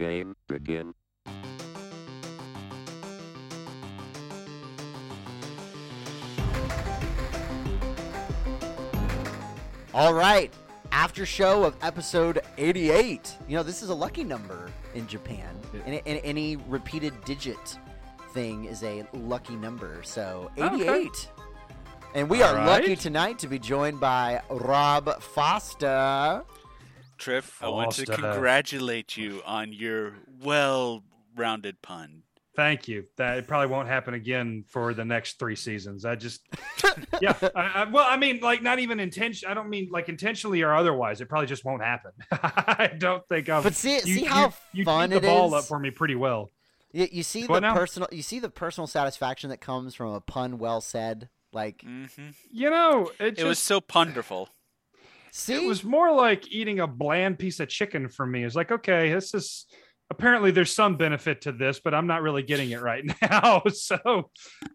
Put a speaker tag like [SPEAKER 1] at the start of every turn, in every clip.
[SPEAKER 1] Game begin.
[SPEAKER 2] All right, after show of episode 88. You know, this is a lucky number in Japan. And, and any repeated digit thing is a lucky number. So 88.
[SPEAKER 3] Okay.
[SPEAKER 2] And we are
[SPEAKER 3] All
[SPEAKER 2] lucky tonight to be joined by Rob Foster.
[SPEAKER 4] Triff, I want to
[SPEAKER 3] lost, uh,
[SPEAKER 4] congratulate you on your well-rounded pun.
[SPEAKER 3] Thank you. That it probably won't happen again for the next three seasons. I just, yeah. I, I, well, I mean, like not even intention. I don't mean like intentionally or otherwise. It probably just won't happen. I don't think I've.
[SPEAKER 2] But see-
[SPEAKER 3] you,
[SPEAKER 2] see how
[SPEAKER 3] you,
[SPEAKER 2] fun
[SPEAKER 3] teed
[SPEAKER 2] it
[SPEAKER 3] the ball
[SPEAKER 2] is?
[SPEAKER 3] up for me pretty well.
[SPEAKER 2] You, you see
[SPEAKER 3] What
[SPEAKER 2] the
[SPEAKER 3] now?
[SPEAKER 2] personal you see the personal satisfaction that comes from a pun well said. Like
[SPEAKER 4] hmm
[SPEAKER 3] You know, it,
[SPEAKER 4] It was so ponderful.
[SPEAKER 2] See
[SPEAKER 3] It was more like eating a bland piece of chicken for me. It's like, okay, this is apparently there's some benefit to this, but I'm not really getting it right now. So,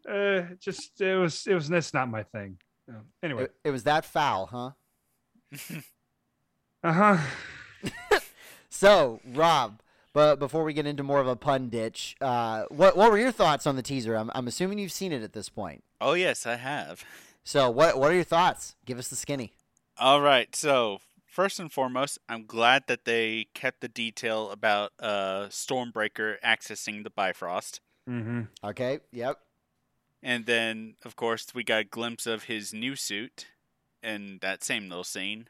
[SPEAKER 3] uh, just it was it was that's not my thing. Anyway,
[SPEAKER 2] it, it was that foul, huh?
[SPEAKER 3] uh huh.
[SPEAKER 2] So, Rob, but before we get into more of a pun ditch, uh, what what were your thoughts on the teaser? I'm, I'm assuming you've seen it at this point.
[SPEAKER 4] Oh yes, I have.
[SPEAKER 2] So, what what are your thoughts? Give us the skinny.
[SPEAKER 4] All right. So first and foremost, I'm glad that they kept the detail about uh, Stormbreaker accessing the Bifrost,
[SPEAKER 3] Mm-hmm.
[SPEAKER 2] Okay. Yep.
[SPEAKER 4] and then of course we got a glimpse of his new suit in that same little scene.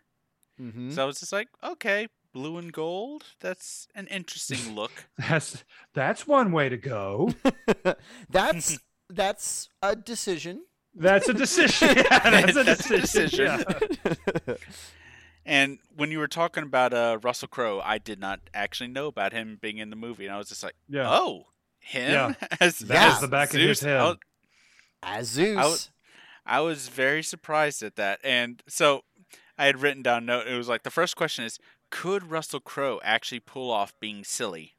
[SPEAKER 2] Mm-hmm.
[SPEAKER 4] So I was just like, okay, blue and gold. That's an interesting look.
[SPEAKER 3] That's that's one way to go.
[SPEAKER 2] that's that's a decision.
[SPEAKER 3] That's a decision. Yeah, that's a
[SPEAKER 4] That's a
[SPEAKER 3] decision.
[SPEAKER 4] decision.
[SPEAKER 3] yeah.
[SPEAKER 4] And when you were talking about uh, Russell Crowe, I did not actually know about him being in the movie, and I was just like,
[SPEAKER 3] Yeah.
[SPEAKER 4] "Oh, him?"
[SPEAKER 3] Yeah.
[SPEAKER 4] As,
[SPEAKER 3] That
[SPEAKER 2] Yeah.
[SPEAKER 3] was the back of his
[SPEAKER 4] Zeus?
[SPEAKER 3] head.
[SPEAKER 4] Was,
[SPEAKER 2] As Zeus.
[SPEAKER 4] I was- I was very surprised at that, and so I had written down a note. It was like the first question is, could Russell Crowe actually pull off being silly?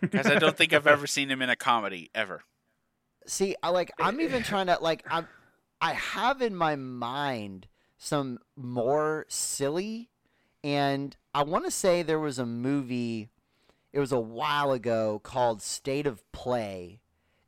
[SPEAKER 4] Because I don't think I've ever seen him in a comedy ever.
[SPEAKER 2] See, I like I'm even trying to like I'm I have in my mind some more silly and I want to say there was a movie it was a while ago called State of Play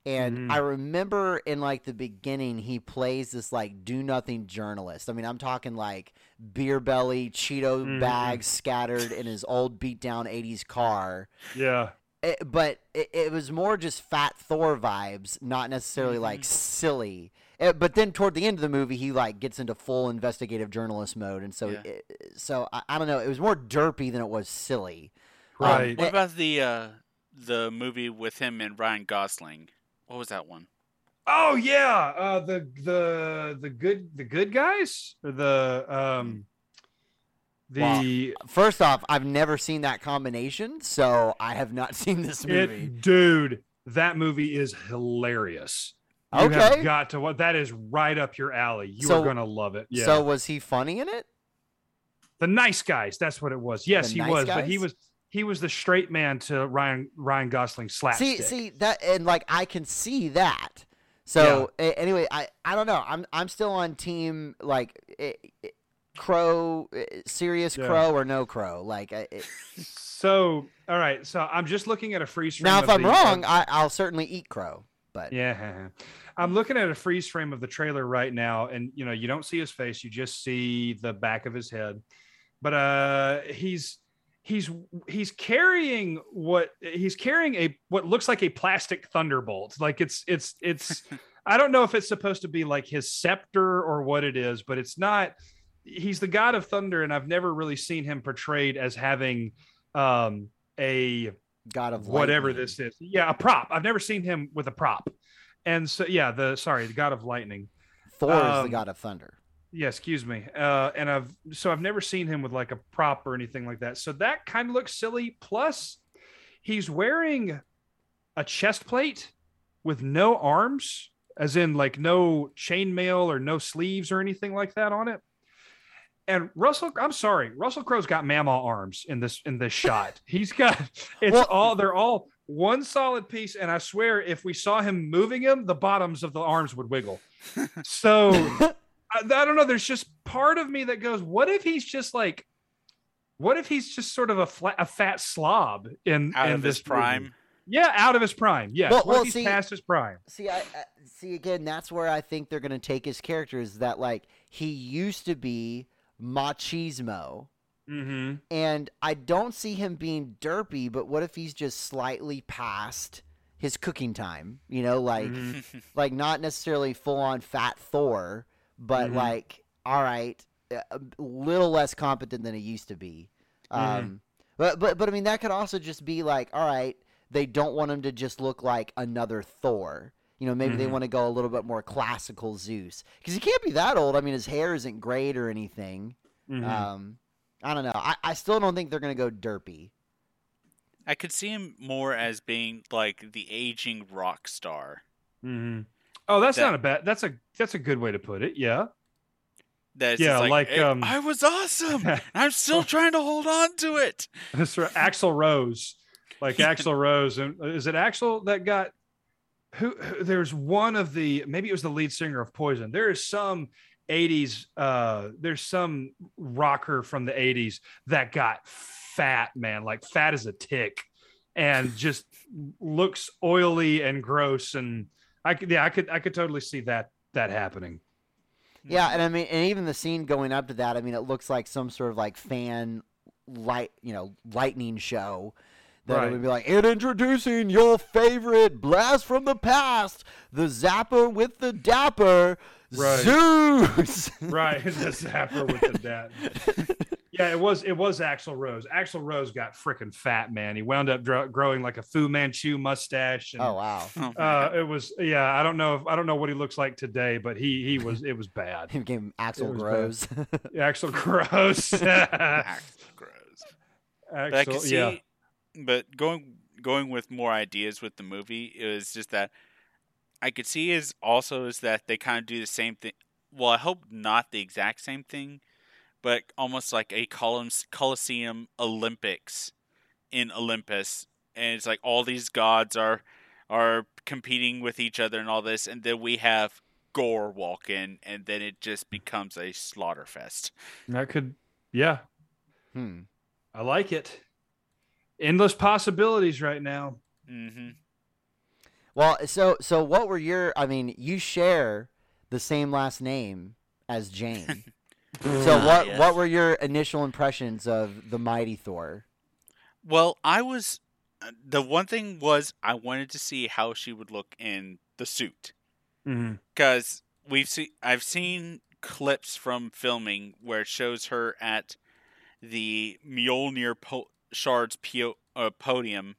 [SPEAKER 2] and
[SPEAKER 3] Mhm.
[SPEAKER 2] I remember in like the beginning he plays this like do nothing journalist. I mean, I'm talking like beer belly, Cheeto
[SPEAKER 3] Mhm.
[SPEAKER 2] bags scattered in his old beat down 80s car
[SPEAKER 3] Yeah.
[SPEAKER 2] It, but it, it was more just fat Thor vibes, not necessarily like
[SPEAKER 4] Mhm.
[SPEAKER 2] silly. Eh, but then toward the end of the movie, he like gets into full investigative journalist mode, and so
[SPEAKER 4] Yeah.
[SPEAKER 2] it, so I, I don't know. It was more derpy than it was silly. Um,
[SPEAKER 3] Right.
[SPEAKER 4] What
[SPEAKER 2] Eh,
[SPEAKER 4] about the uh, the movie with him and Ryan Gosling? What was that one?
[SPEAKER 3] Oh yeah. Uh, the the the good the good guys or the um the
[SPEAKER 2] First off, I've never seen that combination, so I have not seen this movie.
[SPEAKER 3] it, dude. That movie is hilarious. You
[SPEAKER 2] Okay.
[SPEAKER 3] have got to what that is right up your alley. You
[SPEAKER 2] So-
[SPEAKER 3] are gonna love it. Yeah.
[SPEAKER 2] So was he funny in it?
[SPEAKER 3] the nice guys. That's what it was. Yes,
[SPEAKER 2] The
[SPEAKER 3] he
[SPEAKER 2] Nice
[SPEAKER 3] was, but he was he was the straight man to Ryan Ryan Gosling slapstick.
[SPEAKER 2] See, see that, and like I can see that. So a- anyway, I I don't know. I'm I'm still on team like eh, eh, Crow, eh, serious
[SPEAKER 3] Yeah.
[SPEAKER 2] Crow or no Crow. Like it,
[SPEAKER 3] So, all right. So I'm just looking at a freeze frame.
[SPEAKER 2] now, if I'm
[SPEAKER 3] the-
[SPEAKER 2] wrong,
[SPEAKER 3] of-
[SPEAKER 2] I, I'll certainly eat Crow. But
[SPEAKER 3] yeah, I'm looking at a freeze frame of the trailer right now, and you know, you don't see his face; you just see the back of his head. But uh, he's he's he's carrying what he's carrying a what looks like a plastic thunderbolt. Like it's it's it's. I don't know if it's supposed to be like his scepter or what it is, but it's not. He's the god of thunder, and I've never really seen him portrayed as having um, a
[SPEAKER 2] God of
[SPEAKER 3] whatever
[SPEAKER 2] Lightning.
[SPEAKER 3] this is. Yeah, a prop. I've never seen him with a prop. And so yeah, the sorry, the god of lightning.
[SPEAKER 2] Thor is the
[SPEAKER 3] um,
[SPEAKER 2] God of Thunder.
[SPEAKER 3] Yeah, excuse me. Uh, and I've so I've never seen him with like a prop or anything like that. So that kind of looks silly. Plus, he's wearing a chest plate with no arms, as in like no chainmail or no sleeves or anything like that on it. And Russell, I'm sorry, Russell Crowe's got mama arms in this in this shot. He's got it's
[SPEAKER 2] Well-
[SPEAKER 3] all they're all one solid piece, and I swear if we saw him moving him, the bottoms of the arms would wiggle. So I, I don't know. There's just part of me that goes, what if he's just like what if he's just sort of a flat, a fat slob in
[SPEAKER 4] Out
[SPEAKER 3] in
[SPEAKER 4] of
[SPEAKER 3] this
[SPEAKER 4] his prime.
[SPEAKER 3] movie? Yeah, out of his prime. Yeah,
[SPEAKER 2] Well-
[SPEAKER 3] what
[SPEAKER 2] well,
[SPEAKER 3] if he's
[SPEAKER 2] see-
[SPEAKER 3] past his prime?
[SPEAKER 2] See, I, I see again. That's where I think they're gonna take his character. Is that like he used to be machismo,
[SPEAKER 3] Mm-hmm.
[SPEAKER 2] and I don't see him being derpy. But what if he's just slightly past his cooking time? You know, like
[SPEAKER 3] Mhm.
[SPEAKER 2] like not necessarily full on fat Thor, but
[SPEAKER 3] Mhm.
[SPEAKER 2] like all right, a a little less competent than he used to be.
[SPEAKER 3] Mhm.
[SPEAKER 2] Um, but but but I mean that could also just be like all right, they don't want him to just look like another Thor. You know, maybe they
[SPEAKER 3] Mhm.
[SPEAKER 2] want to go a little bit more classical Zeus because he can't be that old. I mean, his hair isn't great or anything.
[SPEAKER 3] Mhm.
[SPEAKER 2] Um, I don't know. I, I still don't think they're gonna go derpy.
[SPEAKER 4] I could see him more as being like the aging rock star.
[SPEAKER 3] Mhm. Oh, that's
[SPEAKER 4] That-
[SPEAKER 3] not a bad. That's a that's a good way to put it. Yeah.
[SPEAKER 4] That's
[SPEAKER 3] Yeah,
[SPEAKER 4] like,
[SPEAKER 3] like,
[SPEAKER 4] "Hey,
[SPEAKER 3] um,
[SPEAKER 4] I was awesome. I'm still trying to hold on to it.
[SPEAKER 3] That's right. Axl Rose, like Axl Rose, and uh, is it Axel that got? Who, who? There's one of the maybe it was the lead singer of Poison. There is some '80s. Uh, there's some rocker from the '80s that got fat, man, like fat as a tick, and just looks oily and gross. And I could, yeah, I could, I could totally see that that happening.
[SPEAKER 2] Yeah, and I mean, and even the scene going up to that, I mean, it looks like some sort of like fan light, you know, lightning show. That it would be like, and introducing your favorite blast from the past, the Zapper with the Dapper,
[SPEAKER 3] Right.
[SPEAKER 2] Zeus.
[SPEAKER 3] Right, the zapper with the Dapper. Yeah, it was it was Axl Rose. Axl Rose got freaking fat, man. He wound up dro- growing like a Fu Manchu mustache. And,
[SPEAKER 2] oh wow,
[SPEAKER 4] Oh,
[SPEAKER 3] uh, it was yeah. I don't know if I don't know what he looks like today, but he he was it was bad.
[SPEAKER 2] he became Axel
[SPEAKER 3] was bad.
[SPEAKER 2] Rose.
[SPEAKER 3] Axel Gross.
[SPEAKER 4] Axl Rose. But I
[SPEAKER 3] Axel,
[SPEAKER 4] could see,
[SPEAKER 3] yeah.
[SPEAKER 4] But going going with more ideas with the movie is just that I could see is also is that they kind of do the same thing. Well, I hope not the exact same thing, but almost like a Colosseum, Colosseum Olympics in Olympus, and it's like all these gods are are competing with each other and all this, and then we have Gorr walk in, and then it just becomes a slaughter fest.
[SPEAKER 3] That could yeah.
[SPEAKER 2] hmm.
[SPEAKER 3] I like it. Endless possibilities right now.
[SPEAKER 4] hmm
[SPEAKER 2] Well, so so what were your? I mean, you share the same last name as Jane. so
[SPEAKER 4] Ah,
[SPEAKER 2] what
[SPEAKER 4] yes.
[SPEAKER 2] what were your initial impressions of the Mighty Thor?
[SPEAKER 4] Well, I was uh, the one thing was I wanted to see how she would look in the suit
[SPEAKER 3] Mhm.
[SPEAKER 4] because we've seen I've seen clips from filming where it shows her at the Mjolnir po- shards pio- uh, podium.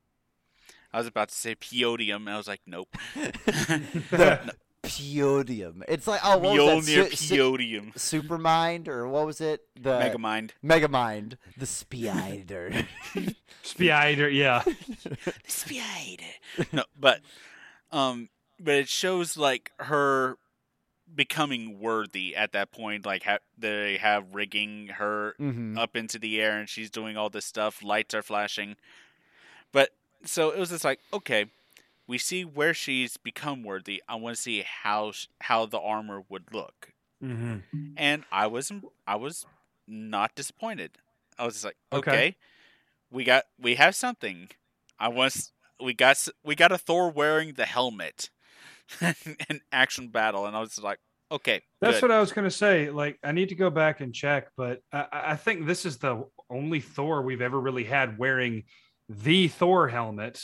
[SPEAKER 4] I was about to say podium, and I was like, nope.
[SPEAKER 2] The Podium. It's like oh, what was that?
[SPEAKER 4] Mjolnir
[SPEAKER 2] Su- su-
[SPEAKER 4] podium.
[SPEAKER 2] Supermind or what was it? The
[SPEAKER 4] Megamind.
[SPEAKER 2] Megamind. The Spider.
[SPEAKER 3] Spider, yeah.
[SPEAKER 4] Spider. no, but um, but it shows like her becoming worthy at that point. Like ha- they have rigging her
[SPEAKER 2] hmm
[SPEAKER 4] up into the air, and she's doing all this stuff. Lights are flashing, but so it was just like okay. We see where she's become worthy. I want to see how sh- how the armor would look,
[SPEAKER 3] hmm
[SPEAKER 4] and I was I was not disappointed. I was just like,
[SPEAKER 3] Okay.
[SPEAKER 4] okay, we got we have something. I was we got we got a Thor wearing the helmet in action battle, and I was like, okay,
[SPEAKER 3] That's
[SPEAKER 4] good.
[SPEAKER 3] what I was gonna say. Like, I need to go back and check, but I, I think this is the only Thor we've ever really had wearing the Thor helmet.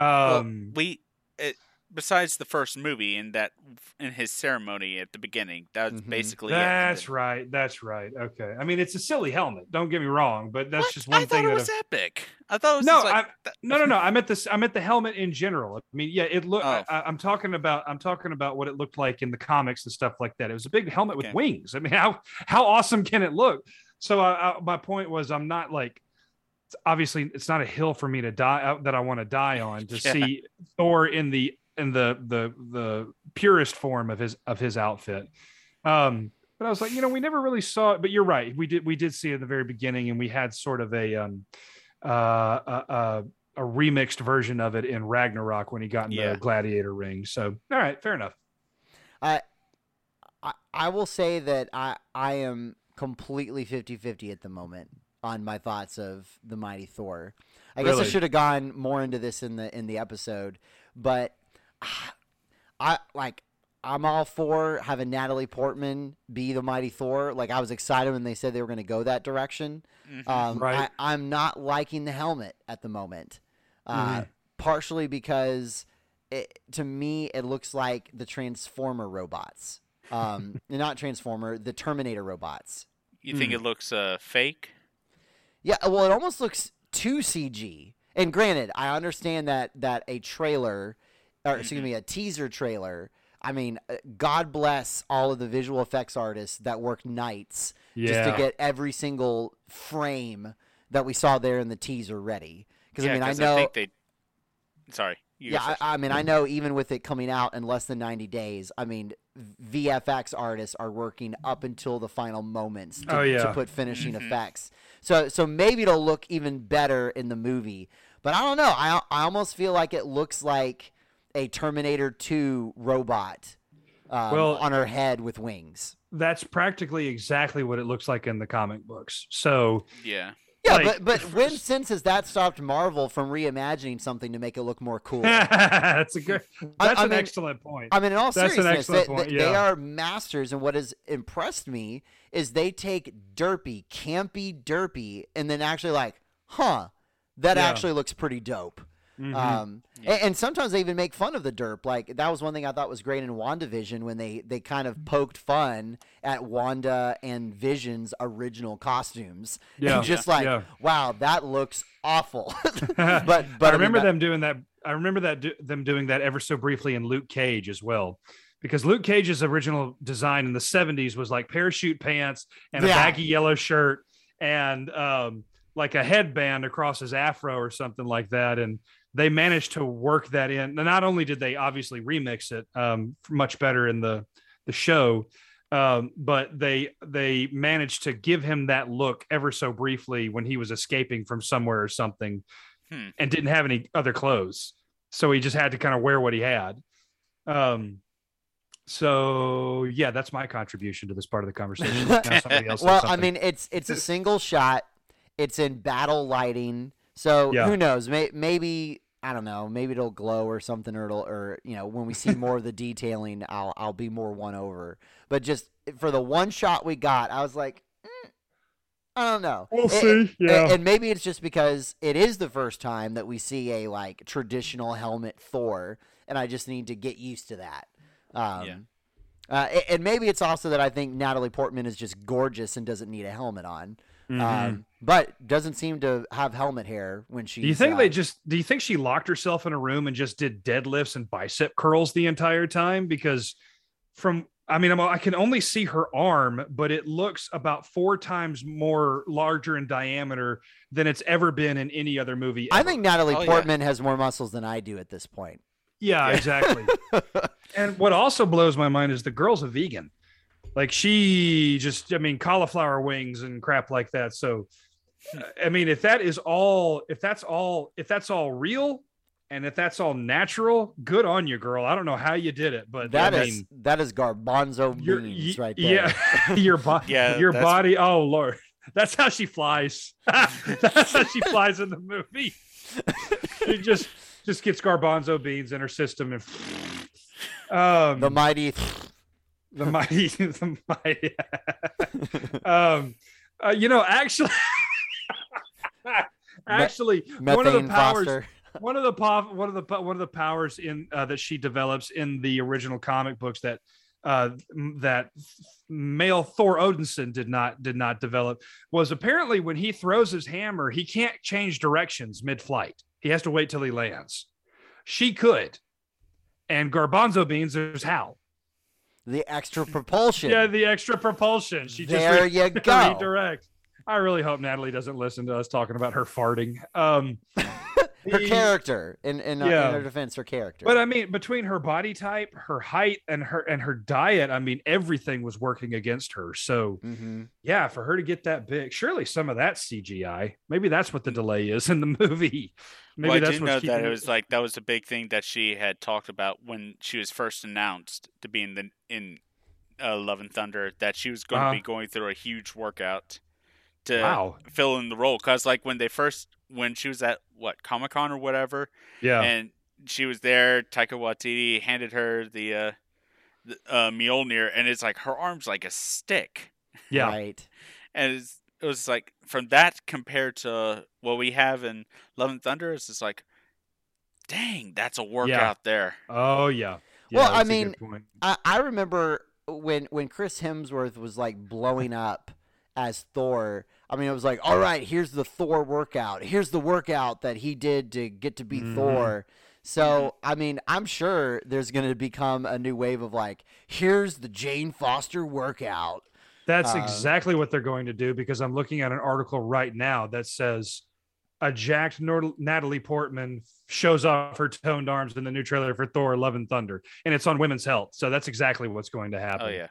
[SPEAKER 4] Well,
[SPEAKER 3] Um,
[SPEAKER 4] we it, besides the first movie in that in his ceremony at the beginning, that's
[SPEAKER 2] Mhm.
[SPEAKER 4] basically it.
[SPEAKER 3] that's right. That's right. Okay. I mean, it's a silly helmet. Don't get me wrong, but that's
[SPEAKER 4] What?
[SPEAKER 3] just one
[SPEAKER 4] I
[SPEAKER 3] thing
[SPEAKER 4] thought it
[SPEAKER 3] that
[SPEAKER 4] was
[SPEAKER 3] I've-
[SPEAKER 4] epic. I thought it was
[SPEAKER 3] No,
[SPEAKER 4] like,
[SPEAKER 3] I- no, no, no. I'm at this. I'm at the helmet in general. I mean, yeah, it looked.
[SPEAKER 4] Oh.
[SPEAKER 3] I, I'm talking about. I'm talking about what it looked like in the comics and stuff like that. It was a big helmet with wings. I mean, how how awesome can it look? So, I, I, my point was, I'm not like. Obviously, it's not a hill for me to die uh, that I want to die on to
[SPEAKER 4] Yeah.
[SPEAKER 3] see Thor in the in the the the purest form of his of his outfit. Um, but I was like, you know, we never really saw it. But you're right. We did we did see it in the very beginning, and we had sort of a um uh, a, a, a remixed version of it in Ragnarok when he got in
[SPEAKER 4] Yeah.
[SPEAKER 3] the gladiator ring. So, all right, fair enough.
[SPEAKER 2] I, I I will say that I I am completely 50-50 at the moment. on my thoughts of the Mighty Thor. I guess I should have gone more into this in the in the episode, but I like I'm all for having Natalie Portman be the Mighty Thor. Like I was excited when they said they were going to go that direction.
[SPEAKER 4] Mhm.
[SPEAKER 2] Um,
[SPEAKER 3] Right.
[SPEAKER 2] I, I'm not liking the helmet at the moment, uh,
[SPEAKER 3] Mhm.
[SPEAKER 2] partially because it, to me it looks like the Transformer robots. Um, not Transformer, the Terminator robots.
[SPEAKER 4] you think
[SPEAKER 3] Mm.
[SPEAKER 4] it looks uh, fake?
[SPEAKER 2] Yeah, well, it almost looks too CG. And granted, I understand that that a trailer, or excuse me, a teaser trailer. I mean, uh, God bless all of the visual effects artists that work nights just to get every single frame that we saw there in the teaser ready. Because
[SPEAKER 4] yeah,
[SPEAKER 2] I mean, I know.
[SPEAKER 4] think they. Sorry. You
[SPEAKER 2] yeah. I, I mean, I know even with it coming out in less than 90 days, I mean, VFX artists are working up until the final moments to,
[SPEAKER 3] Oh, yeah.
[SPEAKER 2] to put finishing
[SPEAKER 4] Mhm.
[SPEAKER 2] effects. So, so maybe it'll look even better in the movie. But I don't know. I, I almost feel like it looks like a Terminator 2 robot um,
[SPEAKER 3] Well-
[SPEAKER 2] on her head with wings.
[SPEAKER 3] That's practically exactly what it looks like in the comic books. So
[SPEAKER 4] yeah.
[SPEAKER 2] Yeah,
[SPEAKER 3] Like,
[SPEAKER 2] but but when since has that stopped Marvel from reimagining something to make it look more cool?
[SPEAKER 3] that's a good.
[SPEAKER 2] I-
[SPEAKER 3] That's
[SPEAKER 2] I
[SPEAKER 3] an
[SPEAKER 2] mean-
[SPEAKER 3] excellent point.
[SPEAKER 2] I mean, in all
[SPEAKER 3] That's
[SPEAKER 2] seriousness,
[SPEAKER 3] excellent
[SPEAKER 2] they,
[SPEAKER 3] point,
[SPEAKER 2] they- they are masters, and what has impressed me is they take derpy, campy, derpy, and then actually like, huh, that
[SPEAKER 3] Yeah.
[SPEAKER 2] actually looks pretty dope.
[SPEAKER 3] Mhm.
[SPEAKER 2] Um,
[SPEAKER 4] Yeah.
[SPEAKER 2] and, and sometimes they even make fun of the derp. Like that was one thing I thought was great in WandaVision when they they kind of poked fun at Wanda and Vision's original costumes.
[SPEAKER 3] Yeah.
[SPEAKER 2] and just like,
[SPEAKER 3] Yeah.
[SPEAKER 2] wow, that looks awful. but but
[SPEAKER 3] I
[SPEAKER 2] mean,
[SPEAKER 3] remember
[SPEAKER 2] that-
[SPEAKER 3] them doing that. I remember that do, them doing that ever so briefly in Luke Cage as well, because Luke Cage's original design in the '70s was like parachute pants and a baggy yellow shirt and um, like a headband across his afro or something like that, and they managed to work that in. And not only did they obviously remix it um, much better in the the show, um, but they they managed to give him that look ever so briefly when he was escaping from somewhere or something,
[SPEAKER 4] Hmm.
[SPEAKER 3] and didn't have any other clothes, so he just had to kind of wear what he had. Um, so yeah, that's my contribution to this part of the conversation. Now somebody else said
[SPEAKER 2] well, I mean, it's it's a single shot. It's in battle lighting, so
[SPEAKER 3] Yeah.
[SPEAKER 2] who knows? May, maybe I don't know. Maybe it'll glow or something, or it'll, or you know, when we see more of the detailing, I'll I'll be more won over. But just for the one shot we got, I was like, mm, I don't know.
[SPEAKER 3] we'll
[SPEAKER 2] It-
[SPEAKER 3] see.
[SPEAKER 2] and-
[SPEAKER 3] Yeah,
[SPEAKER 2] And maybe it's just because it is the first time that we see a like traditional helmet Thor, and I just need to get used to that. Um,
[SPEAKER 4] Yeah.
[SPEAKER 2] Uh, and maybe it's also that I think Natalie Portman is just gorgeous and doesn't need a helmet on,
[SPEAKER 3] Mhm.
[SPEAKER 2] um, but doesn't seem to have helmet hair when she.
[SPEAKER 3] Do you think they just? Do you think she locked herself in a room and just did deadlifts and bicep curls the entire time? Because from, I mean, I'm, I can only see her arm, but it looks about four times more larger in diameter than it's ever been in any other movie.
[SPEAKER 2] I think Natalie
[SPEAKER 4] Oh, yeah.
[SPEAKER 2] Portman has more muscles than I do at this point.
[SPEAKER 3] Yeah, exactly. and what also blows my mind is the girl's a vegan. Like she just, I mean, cauliflower wings and crap like that. So, uh, I mean, if that is all, if that's all, if that's all real, and if that's all natural, good on you, girl. I don't know how you did it, but
[SPEAKER 2] That
[SPEAKER 3] I
[SPEAKER 2] is
[SPEAKER 3] mean,
[SPEAKER 2] that is garbanzo
[SPEAKER 3] your
[SPEAKER 2] beans
[SPEAKER 3] y-
[SPEAKER 2] right there.
[SPEAKER 3] yeah, your body,
[SPEAKER 4] Yeah,
[SPEAKER 3] your body. Oh lord, that's how she flies. that's how she flies in the movie. She just just gets garbanzo beans in her system and um
[SPEAKER 2] The mighty.
[SPEAKER 3] The mighty the mighty. Um uh, you know actually actually one of the powers
[SPEAKER 2] Foster.
[SPEAKER 3] one of the pov- one of the one of the powers in uh, that she develops in the original comic books that uh, that male Thor Odinson did not did not develop was apparently when he throws his hammer he can't change directions mid flight he has to wait till he lands. She could. And garbanzo beans there's how
[SPEAKER 2] The extra propulsion.
[SPEAKER 3] yeah the extra propulsion she just
[SPEAKER 2] there
[SPEAKER 3] re-
[SPEAKER 2] you go.
[SPEAKER 3] redirect I really hope Natalie doesn't listen to us talking about her farting um
[SPEAKER 2] Her character, in in, uh,
[SPEAKER 3] Yeah.
[SPEAKER 2] in her defense, her character.
[SPEAKER 3] But I mean, between her body type, her height, and her and her diet, I mean, everything was working against her. So
[SPEAKER 2] hmm
[SPEAKER 3] yeah, for her to get that big, surely some of that CGI. Maybe that's what the delay is in the movie. Maybe
[SPEAKER 4] well, I
[SPEAKER 3] that's
[SPEAKER 4] do
[SPEAKER 3] what's
[SPEAKER 4] know that it was like that was a big thing that she had talked about when she was first announced to be in the in uh, Love and Thunder that she was going
[SPEAKER 3] Uh-huh.
[SPEAKER 4] to be going through a huge workout to
[SPEAKER 3] Wow.
[SPEAKER 4] fill in the role. Cause like when they first when she was at what Comic Con or whatever,
[SPEAKER 3] Yeah.
[SPEAKER 4] and she was there. Taika Waititi handed her the uh, the uh, Mjolnir, and it's like her arm's like a stick,
[SPEAKER 3] yeah.
[SPEAKER 2] Right.
[SPEAKER 4] and it's, it was like from that compared to what we have in Love and Thunder, it's just like, dang, that's a workout there.
[SPEAKER 3] Oh yeah. Yeah,
[SPEAKER 2] Well, I
[SPEAKER 3] that's a good
[SPEAKER 2] mean. I, I remember when when Chris Hemsworth was like blowing up as Thor. I mean, it was like, all right, here's the Thor workout. Here's the workout that he did to get to be
[SPEAKER 3] Mhm.
[SPEAKER 2] Thor. So, I mean, I'm sure there's going to become a new wave of like, here's the Jane Foster workout.
[SPEAKER 3] That's
[SPEAKER 2] Uh,
[SPEAKER 3] exactly what they're going to do because I'm looking at an article right now that says a jacked Nor- Natalie Portman shows off her toned arms in the new trailer for Thor: Love and Thunder, and it's on Women's Health. So that's exactly what's going to happen.
[SPEAKER 4] Oh yeah,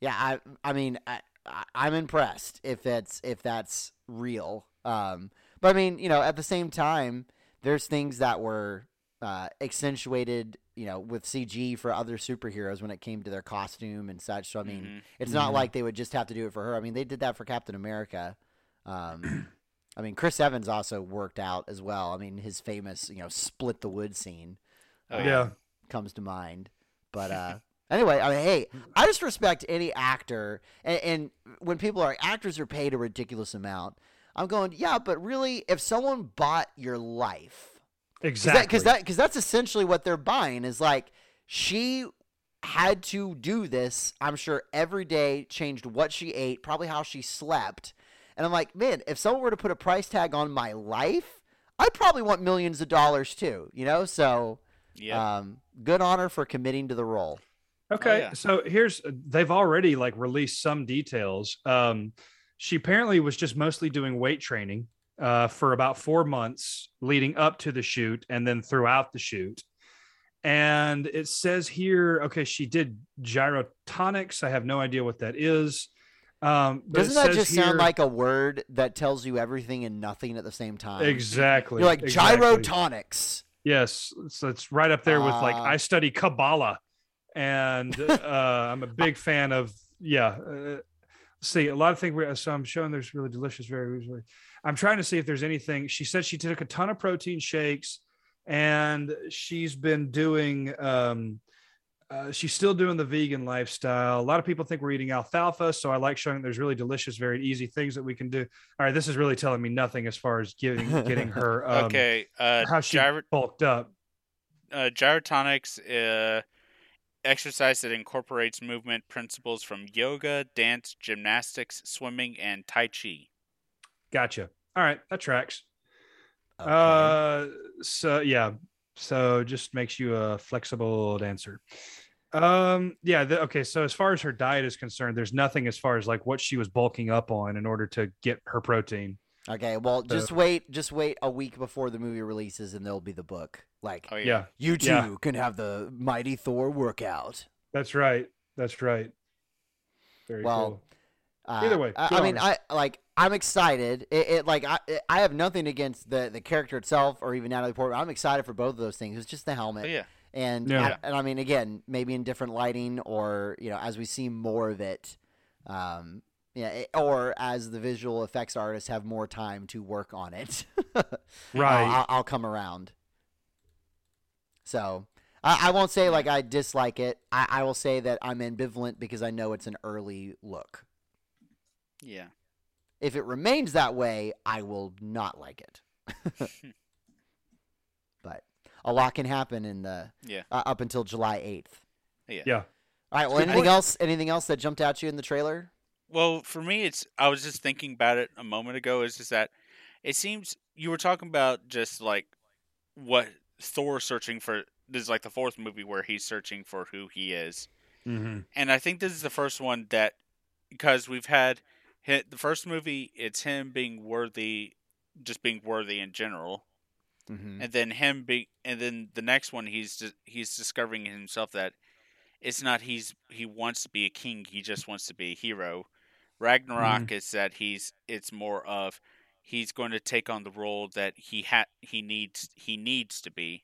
[SPEAKER 2] Yeah, I I mean, I, I I'm impressed if that's if that's real. Um, but I mean, you know, at the same time, there's things that were uh, accentuated, you know, with CG for other superheroes when it came to their costume and such. So I mean,
[SPEAKER 4] Mhm.
[SPEAKER 2] it's not
[SPEAKER 3] Mhm.
[SPEAKER 2] like they would just have to do it for her. I mean, they did that for Captain America. Um, I mean, Chris Evans also worked out as well. I mean, his famous, you know, split the wood scene
[SPEAKER 4] Oh,
[SPEAKER 2] uh,
[SPEAKER 3] yeah.
[SPEAKER 2] comes to mind. But uh, anyway, I mean, hey, I just respect any actor, and, and when people are actors are paid a ridiculous amount, I'm going, yeah, but really, if someone bought your life,
[SPEAKER 3] Exactly.
[SPEAKER 2] because that because that's essentially what they're buying is like she had to do this. I'm sure every day changed what she ate, probably how she slept, and I'm like, man, if someone were to put a price tag on my life, I'd probably want millions of dollars too, you know. So,
[SPEAKER 4] yeah.
[SPEAKER 2] um, good honor for committing to the role.
[SPEAKER 3] Okay,
[SPEAKER 4] yeah.
[SPEAKER 3] so here's they've already like released some details. Um, she apparently was just mostly doing weight training uh, for about four months leading up to the shoot and then throughout the shoot. And it says here, okay, she did gyrotonics. I have no idea what that is. Um,
[SPEAKER 2] Doesn't that just sound like a word that tells you everything and nothing at the same time?
[SPEAKER 3] exactly?
[SPEAKER 2] You're like
[SPEAKER 3] exactly.
[SPEAKER 2] gyrotonics.
[SPEAKER 3] Yes, so it's right up there with like
[SPEAKER 2] Ah.
[SPEAKER 3] I study Kabbalah, and uh, I'm a big fan of yeah. Uh, see, a lot of things. we- So I'm showing there's really delicious, very usually. I'm trying to see if there's anything. She said she took a ton of protein shakes, and she's been doing. Um, uh, she's still doing the vegan lifestyle. A lot of people think we're eating alfalfa, so I like showing there's really delicious, very easy things that we can do. All right, this is really telling me nothing as far as getting getting her um,
[SPEAKER 4] okay. Uh,
[SPEAKER 3] how she
[SPEAKER 4] gyro-
[SPEAKER 3] bulked up.
[SPEAKER 4] uh, gyrotonics uh, exercise that incorporates movement principles from yoga, dance, gymnastics, swimming, and tai chi.
[SPEAKER 3] Gotcha. All right, that tracks.
[SPEAKER 2] Okay.
[SPEAKER 3] Uh, so yeah, so just makes you a flexible dancer. Um, yeah. The, okay. So as far as her diet is concerned, there's nothing as far as like what she was bulking up on in order to get her protein.
[SPEAKER 2] okay, well, just wait, just wait a week before the movie releases, and there'll be the book. Like,
[SPEAKER 4] Oh yeah.
[SPEAKER 3] Yeah,
[SPEAKER 2] you too
[SPEAKER 3] yeah.
[SPEAKER 2] can have the mighty Thor workout.
[SPEAKER 3] that's right. That's right. Very
[SPEAKER 2] Well,
[SPEAKER 3] cool.
[SPEAKER 2] Uh,
[SPEAKER 3] Either way,
[SPEAKER 2] I, I mean, I like. I'm excited. It, it like I I have nothing against the the character itself or even Natalie Portman. I'm excited for both of those things. It's just the helmet.
[SPEAKER 4] Oh yeah.
[SPEAKER 2] and
[SPEAKER 3] Yeah.
[SPEAKER 2] I, and I mean again maybe in different lighting or you know as we see more of it um yeah it- or as the visual effects artists have more time to work on it
[SPEAKER 3] Right.
[SPEAKER 2] I'll, I'll, I'll come around so I, I won't say like I dislike it I, I will say that I'm ambivalent because I know it's an early look
[SPEAKER 4] Yeah.
[SPEAKER 2] if it remains that way I will not like it but a lot can happen in the
[SPEAKER 4] Yeah.
[SPEAKER 2] uh, up until July 8th
[SPEAKER 3] yeah. Yeah.
[SPEAKER 2] All right. Well, anything else? Anything else that jumped out you in the trailer?
[SPEAKER 4] Well, for me, it's I was just thinking about it a moment ago. Is just that it seems you were talking about just like what Thor searching for. This is like the fourth movie where he's searching for who he is,
[SPEAKER 3] Mm-hmm.
[SPEAKER 4] and I think this is the first one that because we've had hit the first movie, it's him being worthy, just being worthy in general,
[SPEAKER 2] Mm-hmm.
[SPEAKER 4] and then him being, and then the next one he's he's discovering himself that it's not he's he wants to be a king, he just wants to be a hero. Ragnarok is that he's it's more of he's going to take on the role that he ha- he needs he needs to be.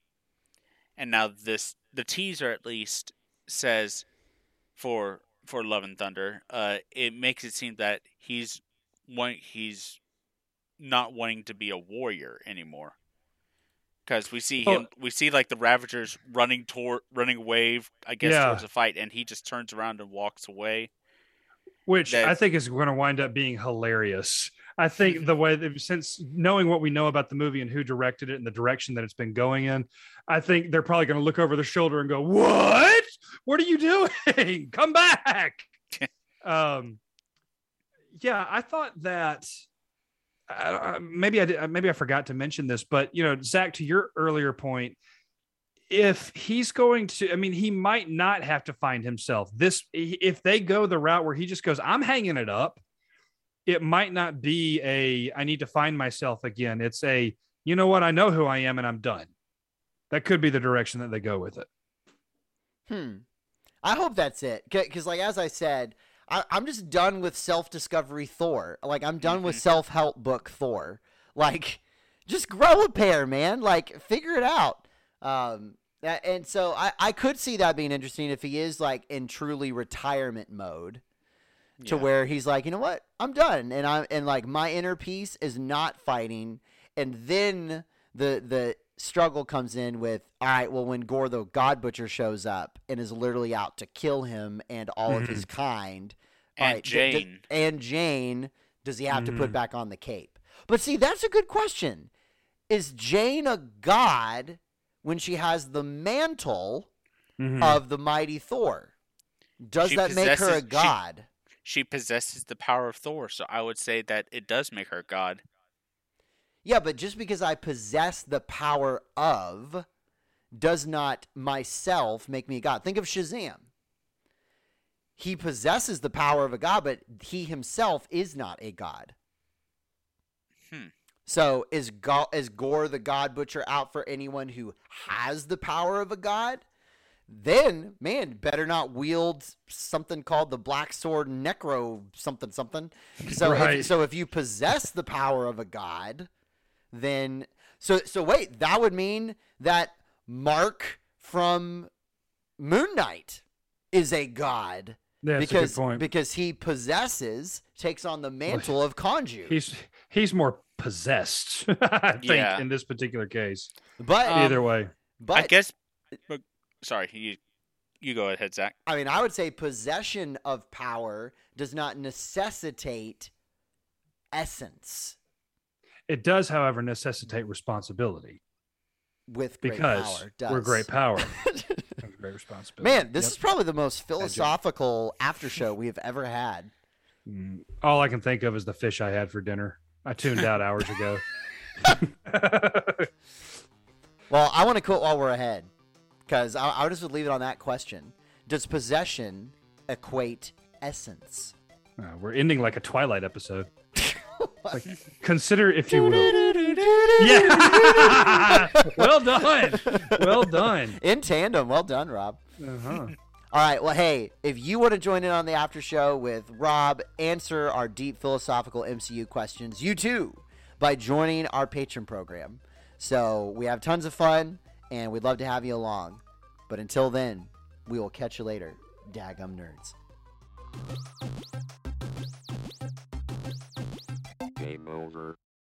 [SPEAKER 4] And now this the teaser at least says for for Love and Thunder, uh, it makes it seem that he's want he's not wanting to be a warrior anymore. Because we see him, we see like the Ravagers running toward, running away, I guess,
[SPEAKER 3] Yeah.
[SPEAKER 4] towards the fight, and he just turns around and walks away.
[SPEAKER 3] which
[SPEAKER 4] that-
[SPEAKER 3] I think is going to wind up being hilarious. I think the way that since knowing what we know about the movie and who directed it and the direction that it's been going in, I think they're probably going to look over their shoulder and go, "What? What are you doing? Come back!" um, yeah, I thought that. Uh, maybe I did, maybe I forgot to mention this, but you know, Zach, to your earlier point, if he's going to i mean he might not have to find himself this if they go the route where he just goes i'm hanging it up it might not be a i need to find myself again it's a you know what i know who i am and i'm done that could be the direction that they go with it
[SPEAKER 2] Hmm. I hope that's it. Because, like, as I said, I, I'm just done with self discovery Thor. Like, I'm done with
[SPEAKER 4] Mhm.
[SPEAKER 2] self help book Thor. Like, just grow a pair, man. Like, figure it out. Um, and so I, I could see that being interesting if he is, like, in truly retirement mode to
[SPEAKER 4] Yeah.
[SPEAKER 2] where he's like, you know what, I'm done, and I'm and like my inner peace is not fighting, and then the the struggle comes in with, all right, well, when Gorr the God Butcher shows up and is literally out to kill him and all of his kind, all
[SPEAKER 4] And
[SPEAKER 2] right, d- d-
[SPEAKER 4] Jane.
[SPEAKER 2] and Jane, does he have to put
[SPEAKER 3] Mhm.
[SPEAKER 2] back on the cape? But see, that's a good question. Is Jane a god when she has the mantle of the mighty Thor? Does
[SPEAKER 4] She
[SPEAKER 2] that make her a god?
[SPEAKER 4] She possesses the power of Thor, so I would say that it does make her God.
[SPEAKER 2] Yeah, but just because I possess the power of does not myself make me a god. Think of Shazam. He possesses the power of a god, but he himself is not a god.
[SPEAKER 4] Hmm.
[SPEAKER 2] So is Go- is Gorr the God Butcher out for anyone who has the power of a god? Then, man, better not wield something called the Black Sword Necro something something. So,
[SPEAKER 3] Right.
[SPEAKER 2] if, so if you possess the power of a god, then so so wait, that would mean that Mark from Moon Knight is a god
[SPEAKER 3] That's
[SPEAKER 2] because
[SPEAKER 3] a good point.
[SPEAKER 2] because he possesses takes on the mantle of Khonshu.
[SPEAKER 3] he's he's more possessed, I think,
[SPEAKER 4] Yeah.
[SPEAKER 3] in this particular case.
[SPEAKER 2] but
[SPEAKER 4] Um,
[SPEAKER 3] Either way,
[SPEAKER 2] but
[SPEAKER 4] I guess. But, sorry, you you go ahead, Zach.
[SPEAKER 2] I mean, I would say possession of power does not necessitate essence
[SPEAKER 3] it does, however, necessitate responsibility
[SPEAKER 2] with great
[SPEAKER 3] because
[SPEAKER 2] power. Does.
[SPEAKER 3] we're great power. great responsibility.
[SPEAKER 2] Man, this
[SPEAKER 3] Yep.
[SPEAKER 2] is probably the most philosophical after show we have ever had.
[SPEAKER 3] Mm, all I can think of is the fish I had for dinner. I tuned out hours ago.
[SPEAKER 2] Well, I want to quote while we're ahead, because I, I just would leave it on that question: Does possession equate essence?
[SPEAKER 3] Uh, we're ending like a Twilight episode. Like, consider, if you will. Yeah. well done. Well done.
[SPEAKER 2] In tandem, well done, Rob.
[SPEAKER 3] Uh-huh.
[SPEAKER 2] All right. Well, hey, if you want to join in on the after show with Rob, answer our deep philosophical MCU questions, you too, by joining our Patreon program. So we have tons of fun, and we'd love to have you along. But until then, we will catch you later, Dagum nerds.
[SPEAKER 1] Game over.